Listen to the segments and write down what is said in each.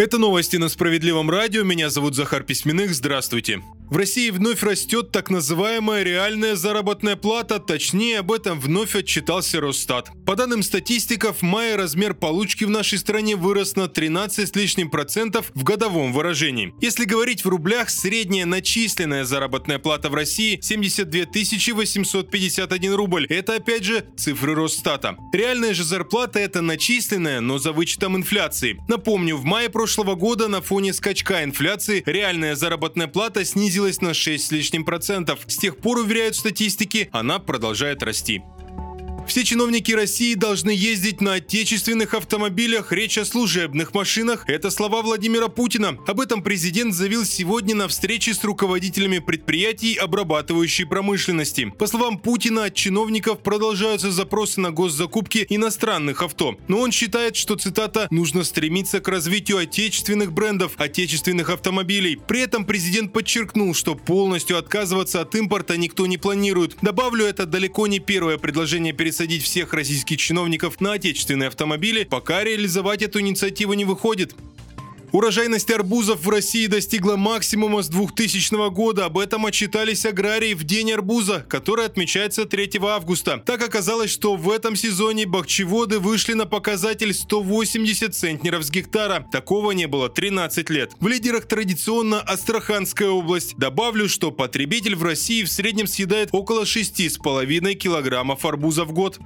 Это новости на Справедливом радио. Меня зовут Захар Письменных. Здравствуйте. В России вновь растет так называемая реальная заработная плата, точнее об этом вновь отчитался Росстат. По данным статистиков, в мае размер получки в нашей стране вырос на 13 с лишним процентов в годовом выражении. Если говорить в рублях, средняя начисленная заработная плата в России 72 851 рубль. Это опять же цифры Росстата. Реальная же зарплата это начисленная, но за вычетом инфляции. Напомню, в мае прошлого года на фоне скачка инфляции реальная заработная плата снизилась снизилась на 6 с лишним процентов. С тех пор, уверяют статистики, она продолжает расти. Все чиновники России должны ездить на отечественных автомобилях, речь о служебных машинах. Это слова Владимира Путина. Об этом президент заявил сегодня на встрече с руководителями предприятий обрабатывающей промышленности. По словам Путина, от чиновников продолжаются запросы на госзакупки иностранных авто. Но он считает, что, цитата, «нужно стремиться к развитию отечественных брендов, отечественных автомобилей». При этом президент подчеркнул, что полностью отказываться от импорта никто не планирует. Добавлю, это далеко не первое предложение перед пересадить всех российских чиновников на отечественные автомобили, пока реализовать эту инициативу не выходит. Урожайность арбузов в России достигла максимума с 2000 года. Об этом отчитались аграрии в День арбуза, который отмечается 3 августа. Так оказалось, что в этом сезоне бахчеводы вышли на показатель 180 центнеров с гектара. Такого не было 13 лет. В лидерах традиционно Астраханская область. Добавлю, что потребитель в России в среднем съедает около 6,5 килограммов арбуза в год.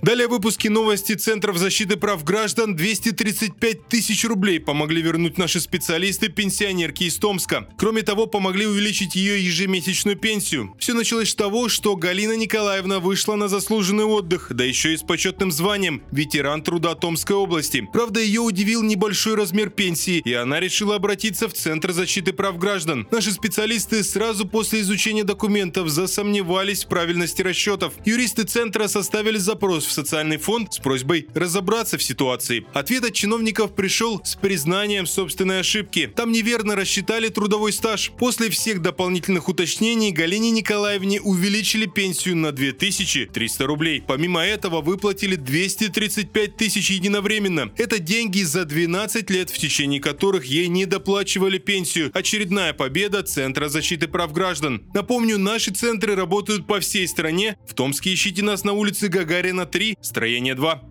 Далее выпуски новости Центров защиты прав граждан 235 тысяч рублей помогли вернуть наши специалисты пенсионерки из Томска. Кроме того, помогли увеличить ее ежемесячную пенсию. Все началось с того, что Галина Николаевна вышла на заслуженный отдых, да еще и с почетным званием ветеран труда Томской области. Правда, ее удивил небольшой размер пенсии, и она решила обратиться в Центр защиты прав граждан. Наши специалисты сразу после изучения документов засомневались в правильности расчетов. Юристы Центра составили запрос в социальный фонд с просьбой разобраться в ситуации. Ответ от чиновников пришел с признанием собственной ошибки. Там неверно рассчитали трудовой стаж. После всех дополнительных уточнений Галине Николаевне увеличили пенсию на 2300 рублей. Помимо этого выплатили 235 тысяч единовременно. Это деньги за 12 лет, в течение которых ей не доплачивали пенсию. Очередная победа Центра защиты прав граждан. Напомню, наши центры работают по всей стране. В Томске ищите нас на улице Гагарина 3 3, строение 2.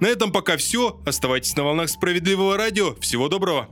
На этом пока все. Оставайтесь на волнах справедливого радио. Всего доброго.